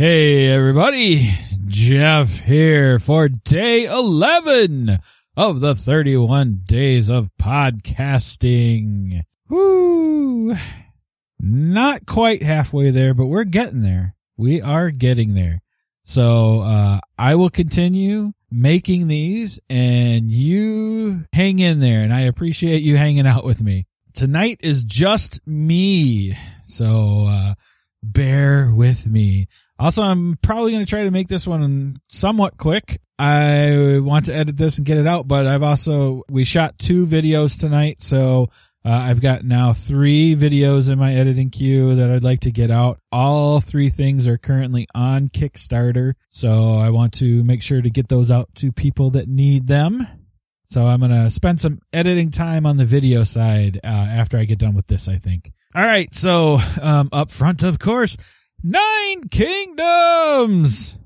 Hey everybody, Jeff here for day 11 of the 31 days of podcasting. Woo! Not quite halfway there, but we're getting there. We are getting there. So, uh, I will continue making these and you hang in there and I appreciate you hanging out with me. Tonight is just me. So, uh, bear with me. Also, I'm probably going to try to make this one somewhat quick. I want to edit this and get it out, but I've also, we shot two videos tonight. So, uh, I've got now three videos in my editing queue that I'd like to get out. All three things are currently on Kickstarter. So I want to make sure to get those out to people that need them. So I'm going to spend some editing time on the video side, uh, after I get done with this, I think. All right. So, um, up front, of course, Nine Kingdoms.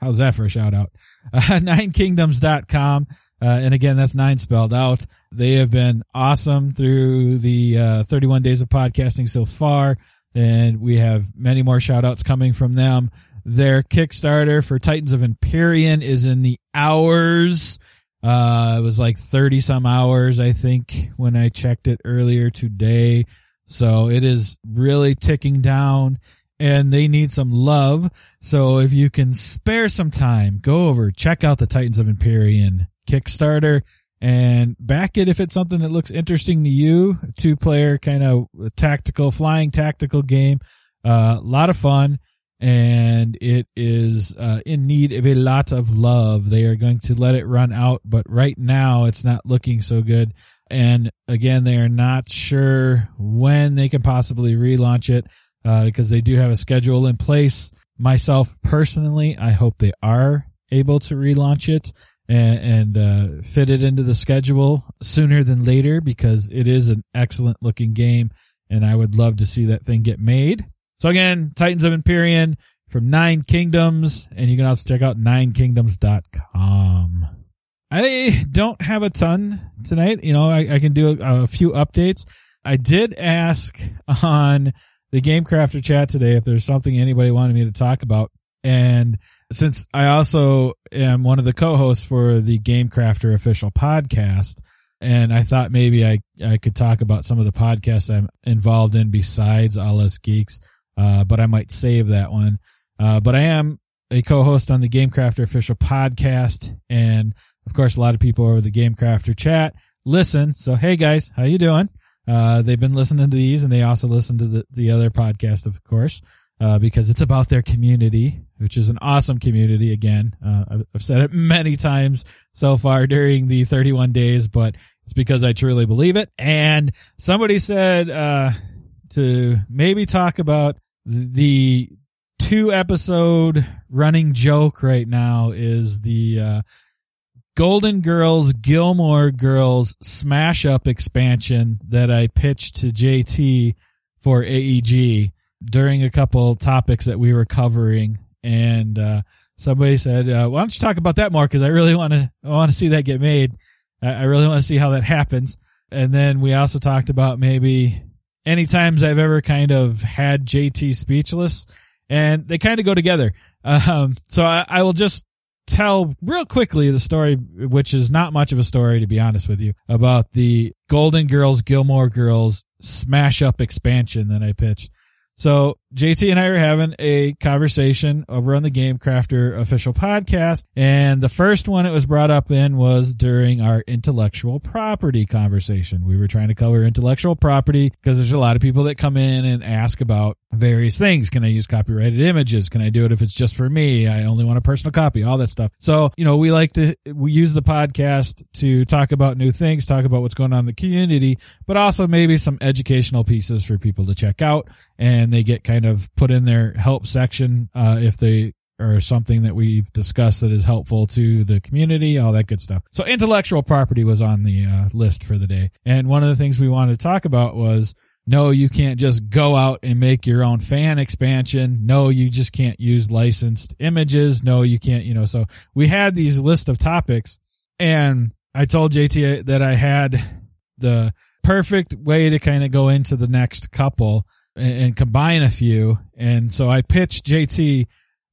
How's that for a shout out? Uh, ninekingdoms.com. Uh, and again, that's nine spelled out. They have been awesome through the, uh, 31 days of podcasting so far. And we have many more shout outs coming from them. Their Kickstarter for Titans of Empyrean is in the hours. Uh, it was like 30 some hours, I think, when I checked it earlier today. So it is really ticking down and they need some love. So if you can spare some time, go over, check out the Titans of Empyrean Kickstarter and back it if it's something that looks interesting to you. Two player kind of tactical, flying tactical game. A uh, lot of fun and it is uh, in need of a lot of love. They are going to let it run out, but right now it's not looking so good. And again, they are not sure when they can possibly relaunch it uh, because they do have a schedule in place. Myself personally, I hope they are able to relaunch it and, and uh, fit it into the schedule sooner than later because it is an excellent looking game and I would love to see that thing get made. So again, Titans of Empyrean from Nine Kingdoms and you can also check out ninekingdoms.com. I don't have a ton tonight. You know, I, I can do a, a few updates. I did ask on the Game Crafter chat today if there's something anybody wanted me to talk about. And since I also am one of the co-hosts for the Game Crafter official podcast, and I thought maybe I, I could talk about some of the podcasts I'm involved in besides All Us Geeks, uh, but I might save that one. Uh, but I am a co-host on the Game Crafter official podcast, and of course, a lot of people over the Game Crafter chat listen. So, hey guys, how you doing? Uh, they've been listening to these and they also listen to the, the other podcast, of course, uh, because it's about their community, which is an awesome community. Again, uh, I've said it many times so far during the 31 days, but it's because I truly believe it. And somebody said, uh, to maybe talk about the two episode running joke right now is the, uh, Golden Girls Gilmore Girls smash up expansion that I pitched to JT for AEG during a couple topics that we were covering. And, uh, somebody said, uh, why don't you talk about that more? Cause I really want to, I want to see that get made. I really want to see how that happens. And then we also talked about maybe any times I've ever kind of had JT speechless and they kind of go together. Um, so I, I will just tell real quickly the story, which is not much of a story, to be honest with you, about the Golden Girls, Gilmore Girls smash up expansion that I pitched. So JT and I are having a conversation over on the Game Crafter official podcast. And the first one it was brought up in was during our intellectual property conversation. We were trying to cover intellectual property because there's a lot of people that come in and ask about various things. Can I use copyrighted images? Can I do it if it's just for me? I only want a personal copy, all that stuff. So, you know, we like to, we use the podcast to talk about new things, talk about what's going on in the community, but also maybe some educational pieces for people to check out and they get kind of put in their help section uh, if they are something that we've discussed that is helpful to the community, all that good stuff. So intellectual property was on the uh, list for the day. And one of the things we wanted to talk about was no, you can't just go out and make your own fan expansion. No, you just can't use licensed images. No, you can't, you know, so we had these list of topics and I told JT that I had the perfect way to kind of go into the next couple and, and combine a few. And so I pitched JT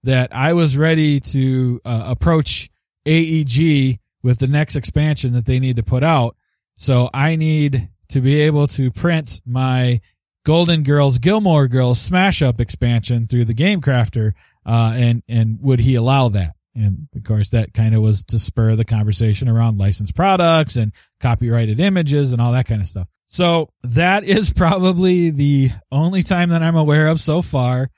that I was ready to uh, approach AEG with the next expansion that they need to put out. So I need to be able to print my Golden Girls, Gilmore Girls smash up expansion through the Game Crafter. Uh, and, and would he allow that? And of course, that kind of was to spur the conversation around licensed products and copyrighted images and all that kind of stuff. So that is probably the only time that I'm aware of so far,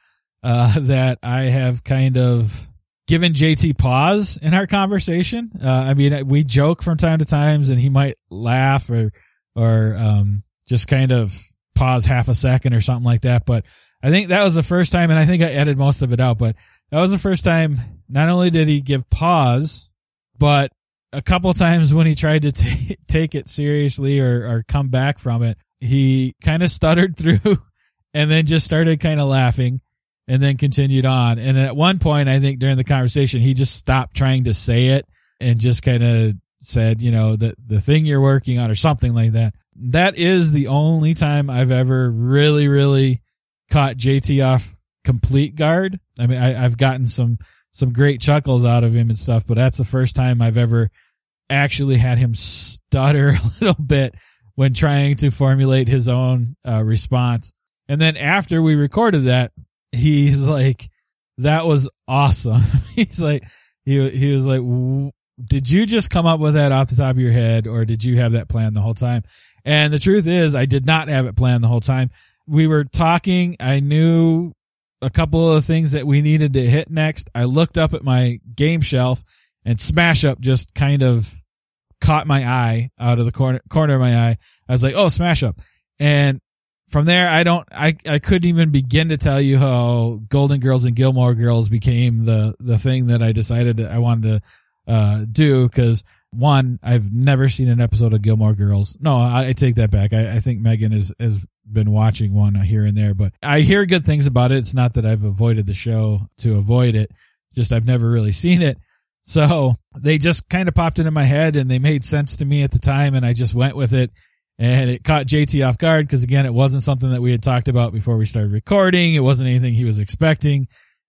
uh, that I have kind of given JT pause in our conversation. Uh, I mean, we joke from time to times and he might laugh or, or, um, just kind of pause half a second or something like that. But I think that was the first time, and I think I edited most of it out, but that was the first time not only did he give pause, but a couple times when he tried to t- take it seriously or, or come back from it, he kind of stuttered through and then just started kind of laughing and then continued on. And at one point, I think during the conversation, he just stopped trying to say it and just kind of said, you know, the, the thing you're working on or something like that. That is the only time I've ever really, really caught JT off complete guard. I mean, I, I've gotten some, some great chuckles out of him and stuff, but that's the first time I've ever actually had him stutter a little bit when trying to formulate his own uh, response. And then after we recorded that, he's like, that was awesome. he's like, he, he was like, did you just come up with that off the top of your head or did you have that plan the whole time? And the truth is I did not have it planned the whole time. We were talking. I knew a couple of the things that we needed to hit next. I looked up at my game shelf and Smash Up just kind of caught my eye out of the corner corner of my eye. I was like, "Oh, Smash Up," and from there, I don't, I, I couldn't even begin to tell you how Golden Girls and Gilmore Girls became the, the thing that I decided that I wanted to, uh, do. Cause one, I've never seen an episode of Gilmore Girls. No, I, I take that back. I, I think Megan has, has been watching one here and there, but I hear good things about it. It's not that I've avoided the show to avoid it. Just I've never really seen it. So they just kind of popped into my head and they made sense to me at the time and I just went with it and it caught JT off guard because again, it wasn't something that we had talked about before we started recording. It wasn't anything he was expecting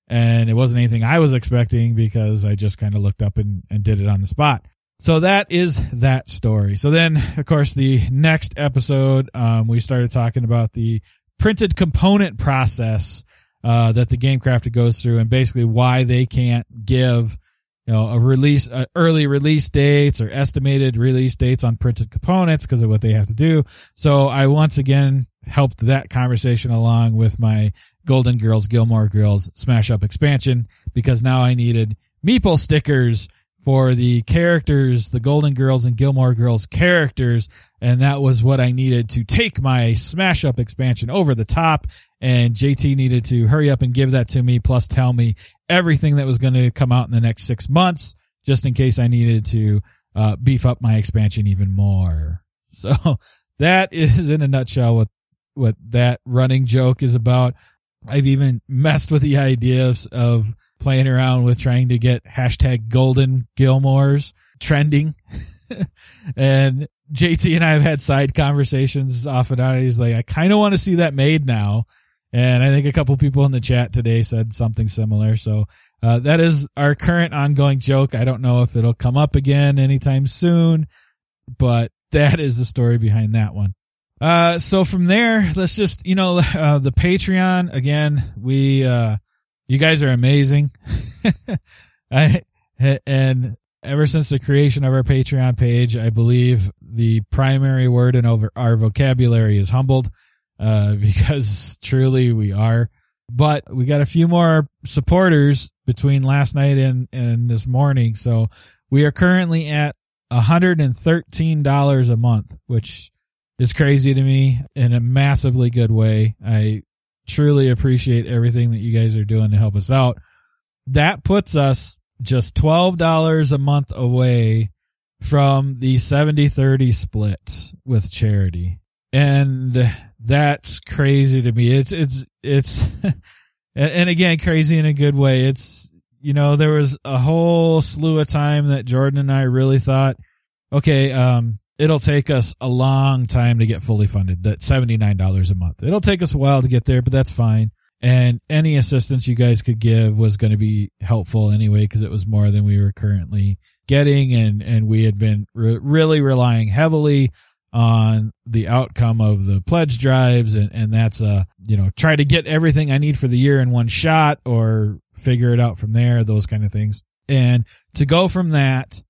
and it wasn't anything I was expecting because I just kind of looked up and, and did it on the spot. So that is that story. So then, of course, the next episode, um, we started talking about the printed component process, uh, that the game crafter goes through and basically why they can't give you know, a release, uh, early release dates or estimated release dates on printed components because of what they have to do. So I once again helped that conversation along with my Golden Girls, Gilmore Girls smash up expansion because now I needed meeple stickers for the characters, the Golden Girls and Gilmore Girls characters. And that was what I needed to take my smash up expansion over the top. And JT needed to hurry up and give that to me, plus tell me everything that was going to come out in the next six months, just in case I needed to uh, beef up my expansion even more. So that is in a nutshell what, what that running joke is about. I've even messed with the idea of, of playing around with trying to get hashtag golden Gilmores trending. and JT and I have had side conversations off and on. He's like, I kind of want to see that made now. And I think a couple people in the chat today said something similar. So, uh, that is our current ongoing joke. I don't know if it'll come up again anytime soon, but that is the story behind that one. Uh, so from there, let's just, you know, uh, the Patreon again, we, uh, you guys are amazing. I, and ever since the creation of our Patreon page, I believe the primary word in over our vocabulary is humbled uh, because truly we are. But we got a few more supporters between last night and, and this morning. So we are currently at $113 a month, which is crazy to me in a massively good way. I truly appreciate everything that you guys are doing to help us out. That puts us just $12 a month away from the 70-30 split with charity. And that's crazy to me. It's, it's, it's, and again, crazy in a good way. It's, you know, there was a whole slew of time that Jordan and I really thought, okay, um, it'll take us a long time to get fully funded. That $79 a month. It'll take us a while to get there, but that's fine. and any assistance you guys could give was going to be helpful anyway because it was more than we were currently getting and and we had been re- really relying heavily on the outcome of the pledge drives and and that's a you know try to get everything I need for the year in one shot or figure it out from there those kind of things and to go from that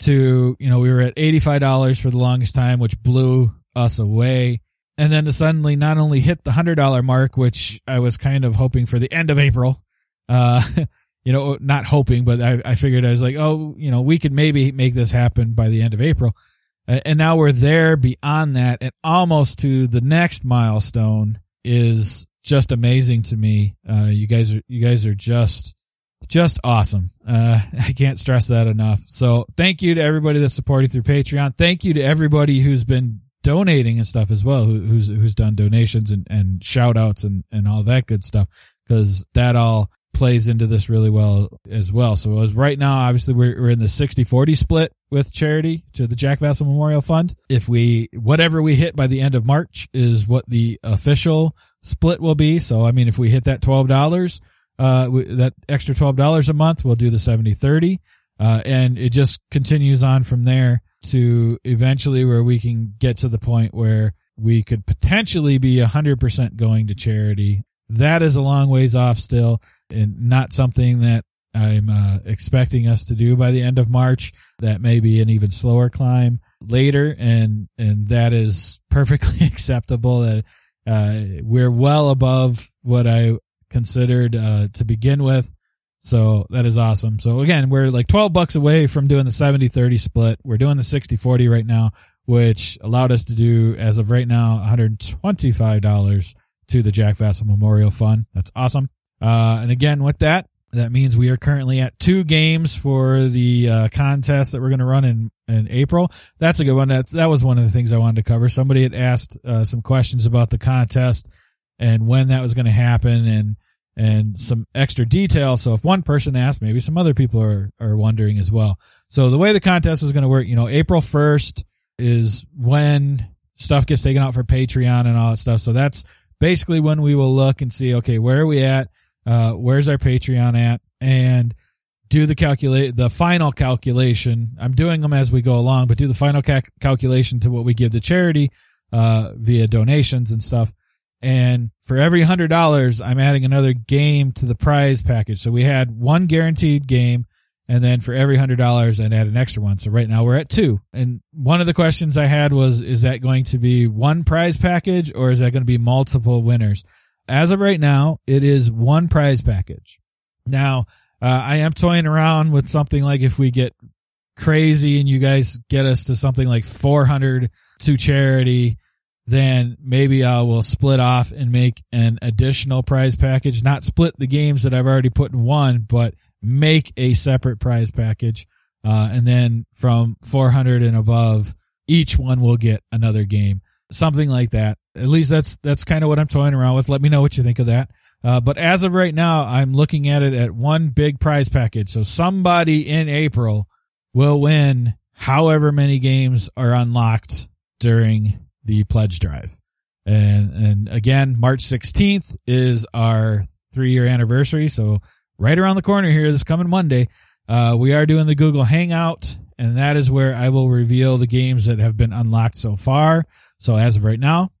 to you know we were at $85 for the longest time which blew us away and then to suddenly not only hit the hundred dollar mark, which I was kind of hoping for the end of April, uh, you know, not hoping, but I, I figured I was like, oh, you know, we could maybe make this happen by the end of April. and now we're there beyond that and almost to the next milestone is just amazing to me. Uh, you guys are, you guys are just, just awesome. Uh, I can't stress that enough. So thank you to everybody that's supporting through Patreon. Thank you to everybody who's been donating and stuff as well, who, who's who's done donations and, and shout outs and, and all that good stuff, because that all plays into this really well as well. So as right now, obviously we're, we're in the 60-40 split with charity to the Jack Vasel Memorial Fund. If we, whatever we hit by the end of March is what the official split will be. So, I mean, if we hit that $12, uh, that extra $12 a month, we'll do the 70-30. Uh, and it just continues on from there to eventually where we can get to the point where we could potentially be 100% going to charity. That is a long ways off still and not something that I'm uh, expecting us to do by the end of March. That may be an even slower climb later and and that is perfectly acceptable that uh, we're well above what I considered uh, to begin with so that is awesome. So again, we're like 12 bucks away from doing the 70 30 split. We're doing the 60 40 right now, which allowed us to do, as of right now, $125 to the Jack Vasel Memorial Fund. That's awesome. Uh, and again, with that, that means we are currently at two games for the uh, contest that we're going to run in, in April. That's a good one. That, that was one of the things I wanted to cover. Somebody had asked uh, some questions about the contest and when that was going to happen. And and some extra detail. So if one person asks, maybe some other people are, are wondering as well. So the way the contest is going to work, you know, April 1st is when stuff gets taken out for Patreon and all that stuff. So that's basically when we will look and see, okay, where are we at? Uh, where's our Patreon at? And do the calculate, the final calculation. I'm doing them as we go along, but do the final ca- calculation to what we give to charity, uh, via donations and stuff. And for every hundred dollars, I'm adding another game to the prize package. So we had one guaranteed game. And then for every hundred dollars, I'd add an extra one. So right now we're at two. And one of the questions I had was, is that going to be one prize package or is that going to be multiple winners? As of right now, it is one prize package. Now, uh, I am toying around with something like if we get crazy and you guys get us to something like 400 to charity, then maybe I will split off and make an additional prize package. Not split the games that I've already put in one, but make a separate prize package. Uh, and then from 400 and above, each one will get another game. Something like that. At least that's, that's kind of what I'm toying around with. Let me know what you think of that. Uh, but as of right now, I'm looking at it at one big prize package. So somebody in April will win however many games are unlocked during the pledge drive. And, and again, March 16th is our three year anniversary. So right around the corner here, this coming Monday, uh, we are doing the Google Hangout and that is where I will reveal the games that have been unlocked so far. So as of right now,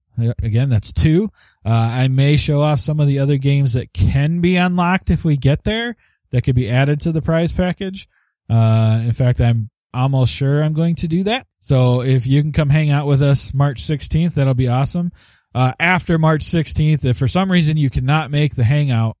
again, that's two. Uh, I may show off some of the other games that can be unlocked if we get there that could be added to the prize package. Uh, in fact, I'm almost sure I'm going to do that. So if you can come hang out with us March 16th, that'll be awesome. Uh, after March 16th, if for some reason you cannot make the hangout,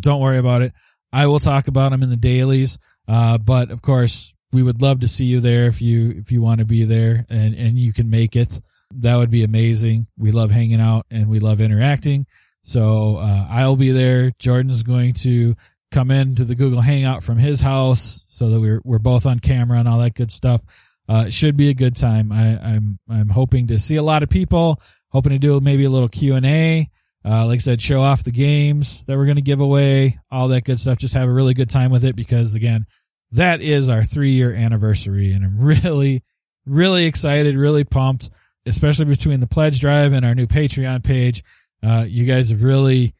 don't worry about it. I will talk about them in the dailies. Uh, but of course, we would love to see you there if you, if you want to be there and, and you can make it. That would be amazing. We love hanging out and we love interacting. So, uh, I'll be there. Jordan's going to come into the Google Hangout from his house so that we're we're both on camera and all that good stuff. Uh, it should be a good time. I, I'm I'm hoping to see a lot of people. Hoping to do maybe a little Q and A. Uh, like I said, show off the games that we're going to give away, all that good stuff. Just have a really good time with it because again, that is our three year anniversary and I'm really, really excited, really pumped, especially between the pledge drive and our new Patreon page. Uh, you guys have really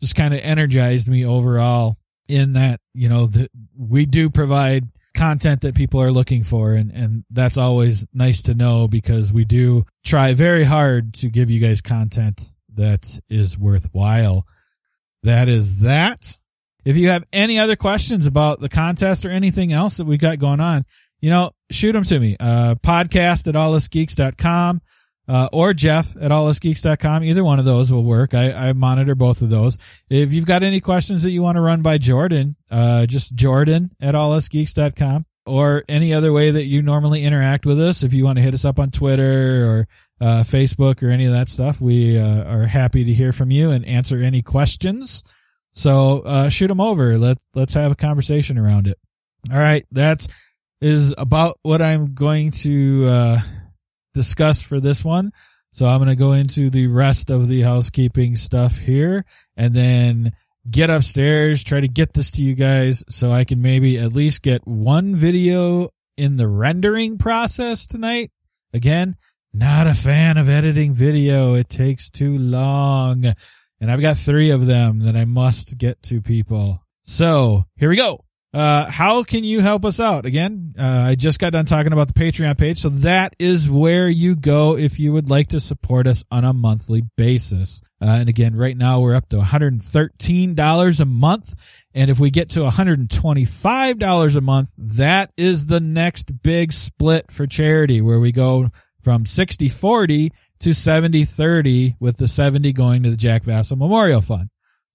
just kind of energized me overall in that, you know, that we do provide content that people are looking for. And, and that's always nice to know because we do try very hard to give you guys content that is worthwhile. That is that. If you have any other questions about the contest or anything else that we got going on, you know, shoot them to me. Uh, podcast at allusgeeks.com uh, or Jeff at allusgeeks.com. Either one of those will work. I, I monitor both of those. If you've got any questions that you want to run by Jordan, uh, just Jordan at allusgeeks.com or any other way that you normally interact with us. If you want to hit us up on Twitter or uh, Facebook or any of that stuff, we uh, are happy to hear from you and answer any questions. So uh, shoot them over. Let's let's have a conversation around it. All right, that's is about what I'm going to uh, discuss for this one. So I'm going to go into the rest of the housekeeping stuff here and then get upstairs, try to get this to you guys so I can maybe at least get one video in the rendering process tonight. Again, not a fan of editing video. It takes too long. And I've got three of them that I must get to people. So here we go. Uh, how can you help us out? Again, uh, I just got done talking about the Patreon page. So that is where you go if you would like to support us on a monthly basis. Uh, and again, right now we're up to $113 a month. And if we get to $125 a month, that is the next big split for charity where we go from 60 40 to 70 30 with the 70 going to the Jack Vasel Memorial Fund.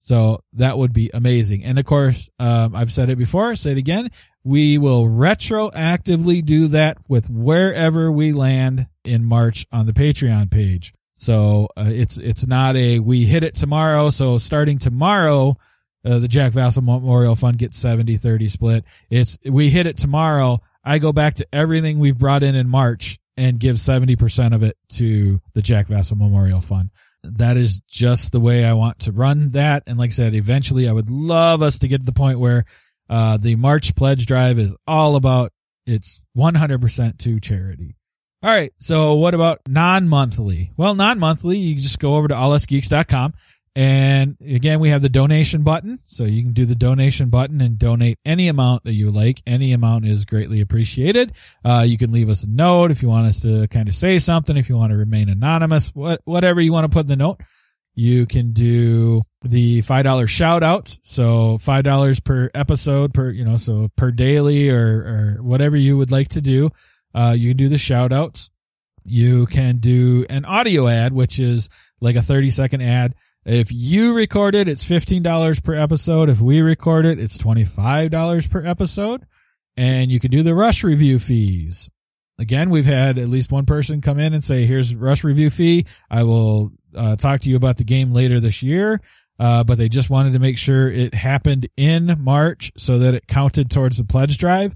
So that would be amazing. And of course, um, I've said it before, say it again. We will retroactively do that with wherever we land in March on the Patreon page. So uh, it's it's not a we hit it tomorrow. So starting tomorrow, uh, the Jack Vasel Memorial Fund gets 70-30 split. It's we hit it tomorrow. I go back to everything we've brought in in March and give 70% of it to the Jack Vasel Memorial Fund that is just the way I want to run that. And like I said, eventually I would love us to get to the point where, uh, the March pledge drive is all about it's 100% to charity. All right. So what about non-monthly? Well, non-monthly, you just go over to allusgeeks.com and again, we have the donation button. So you can do the donation button and donate any amount that you like. Any amount is greatly appreciated. Uh, you can leave us a note if you want us to kind of say something, if you want to remain anonymous, what, whatever you want to put in the note. You can do the $5 shout outs. So $5 per episode per, you know, so per daily or, or whatever you would like to do. Uh, you can do the shout outs. You can do an audio ad, which is like a 30 second ad if you record it, it's $15 per episode. If we record it, it's $25 per episode. And you can do the rush review fees. Again, we've had at least one person come in and say, here's rush review fee. I will uh, talk to you about the game later this year. Uh, but they just wanted to make sure it happened in March so that it counted towards the pledge drive.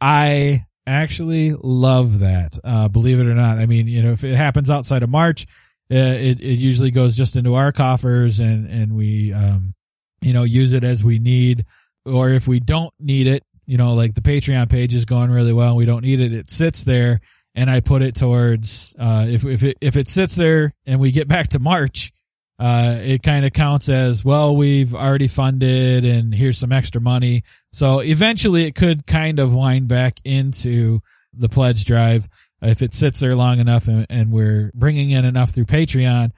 I actually love that. Uh, believe it or not. I mean, you know, if it happens outside of March, it it usually goes just into our coffers and and we um you know use it as we need. Or if we don't need it you know like the patreon page is going really well and we don't need it it sits there and i put it towards uh if if it if it sits there and we get back to march uh it kind of counts as well we've already funded and here's some extra money. So eventually it could kind of wind back into the pledge drive if it sits there long enough and, and we're bringing in enough through Patreon.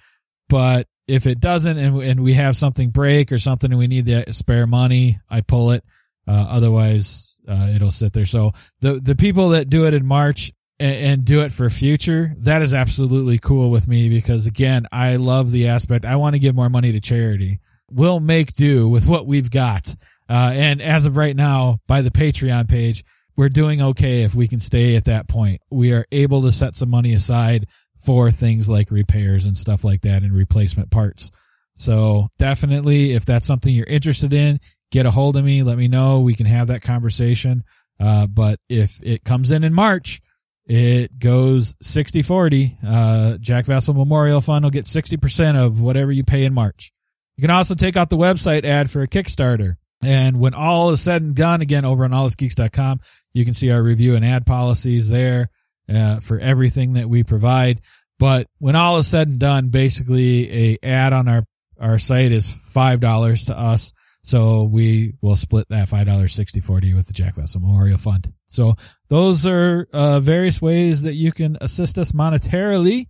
But if it doesn't and, and we have something break or something and we need the spare money, I pull it. Uh, otherwise, uh, it'll sit there. So the, the people that do it in March and, and, do it for future, that is absolutely cool with me because again, I love the aspect. I want to give more money to charity. We'll make do with what we've got. Uh, and as of right now, by the Patreon page, we're doing okay if we can stay at that point. We are able to set some money aside for things like repairs and stuff like that and replacement parts. So definitely, if that's something you're interested in, get a hold of me. Let me know. We can have that conversation. Uh, but if it comes in in March, it goes 60 40. Uh, Jack Vasel Memorial Fund will get 60% of whatever you pay in March. You can also take out the website ad for a Kickstarter. And when all is said and done, again, over on allusgeeks.com, you can see our review and ad policies there uh, for everything that we provide. But when all is said and done, basically a ad on our our site is $5 to us. So we will split that $5 60 40 with the Jack Vasel Memorial Fund. So those are uh, various ways that you can assist us monetarily.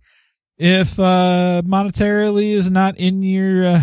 If uh, monetarily is not in your uh,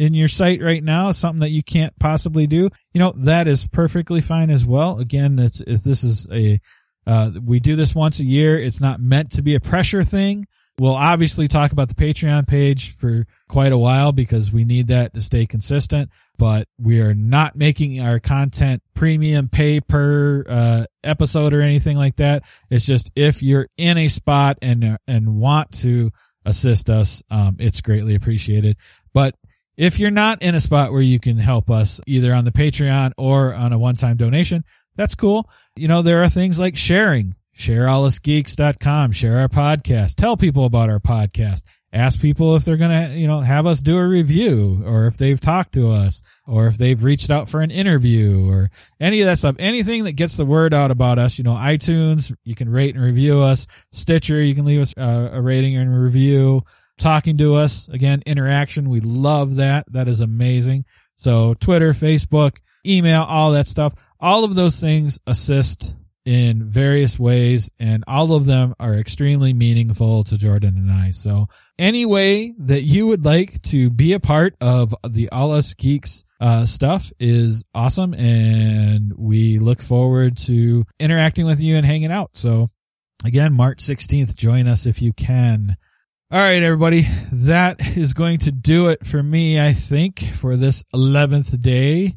in your site right now, something that you can't possibly do, you know that is perfectly fine as well. Again, it's this is a uh, we do this once a year. It's not meant to be a pressure thing. We'll obviously talk about the Patreon page for quite a while because we need that to stay consistent, but we are not making our content premium pay per uh, episode or anything like that. It's just if you're in a spot and and want to assist us, um, it's greatly appreciated. But if you're not in a spot where you can help us either on the Patreon or on a one-time donation, that's cool. You know, there are things like sharing share allusgeeks.com, share our podcast, tell people about our podcast, ask people if they're going to, you know, have us do a review or if they've talked to us or if they've reached out for an interview or any of that stuff. Anything that gets the word out about us, you know, iTunes, you can rate and review us. Stitcher, you can leave us uh, a rating and review. Talking to us again, interaction. We love that. That is amazing. So Twitter, Facebook, email, all that stuff. All of those things assist in various ways and all of them are extremely meaningful to Jordan and I. So any way that you would like to be a part of the All Us Geeks uh, stuff is awesome and we look forward to interacting with you and hanging out. So again, March 16th, join us if you can. All right, everybody. That is going to do it for me, I think, for this 11th day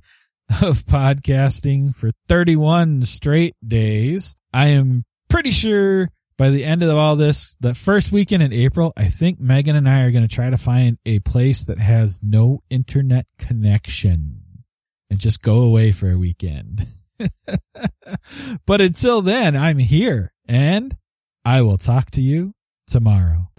of podcasting for 31 straight days. I am pretty sure by the end of all this, the first weekend in April, I think Megan and I are going to try to find a place that has no internet connection and just go away for a weekend. but until then, I'm here and I will talk to you tomorrow.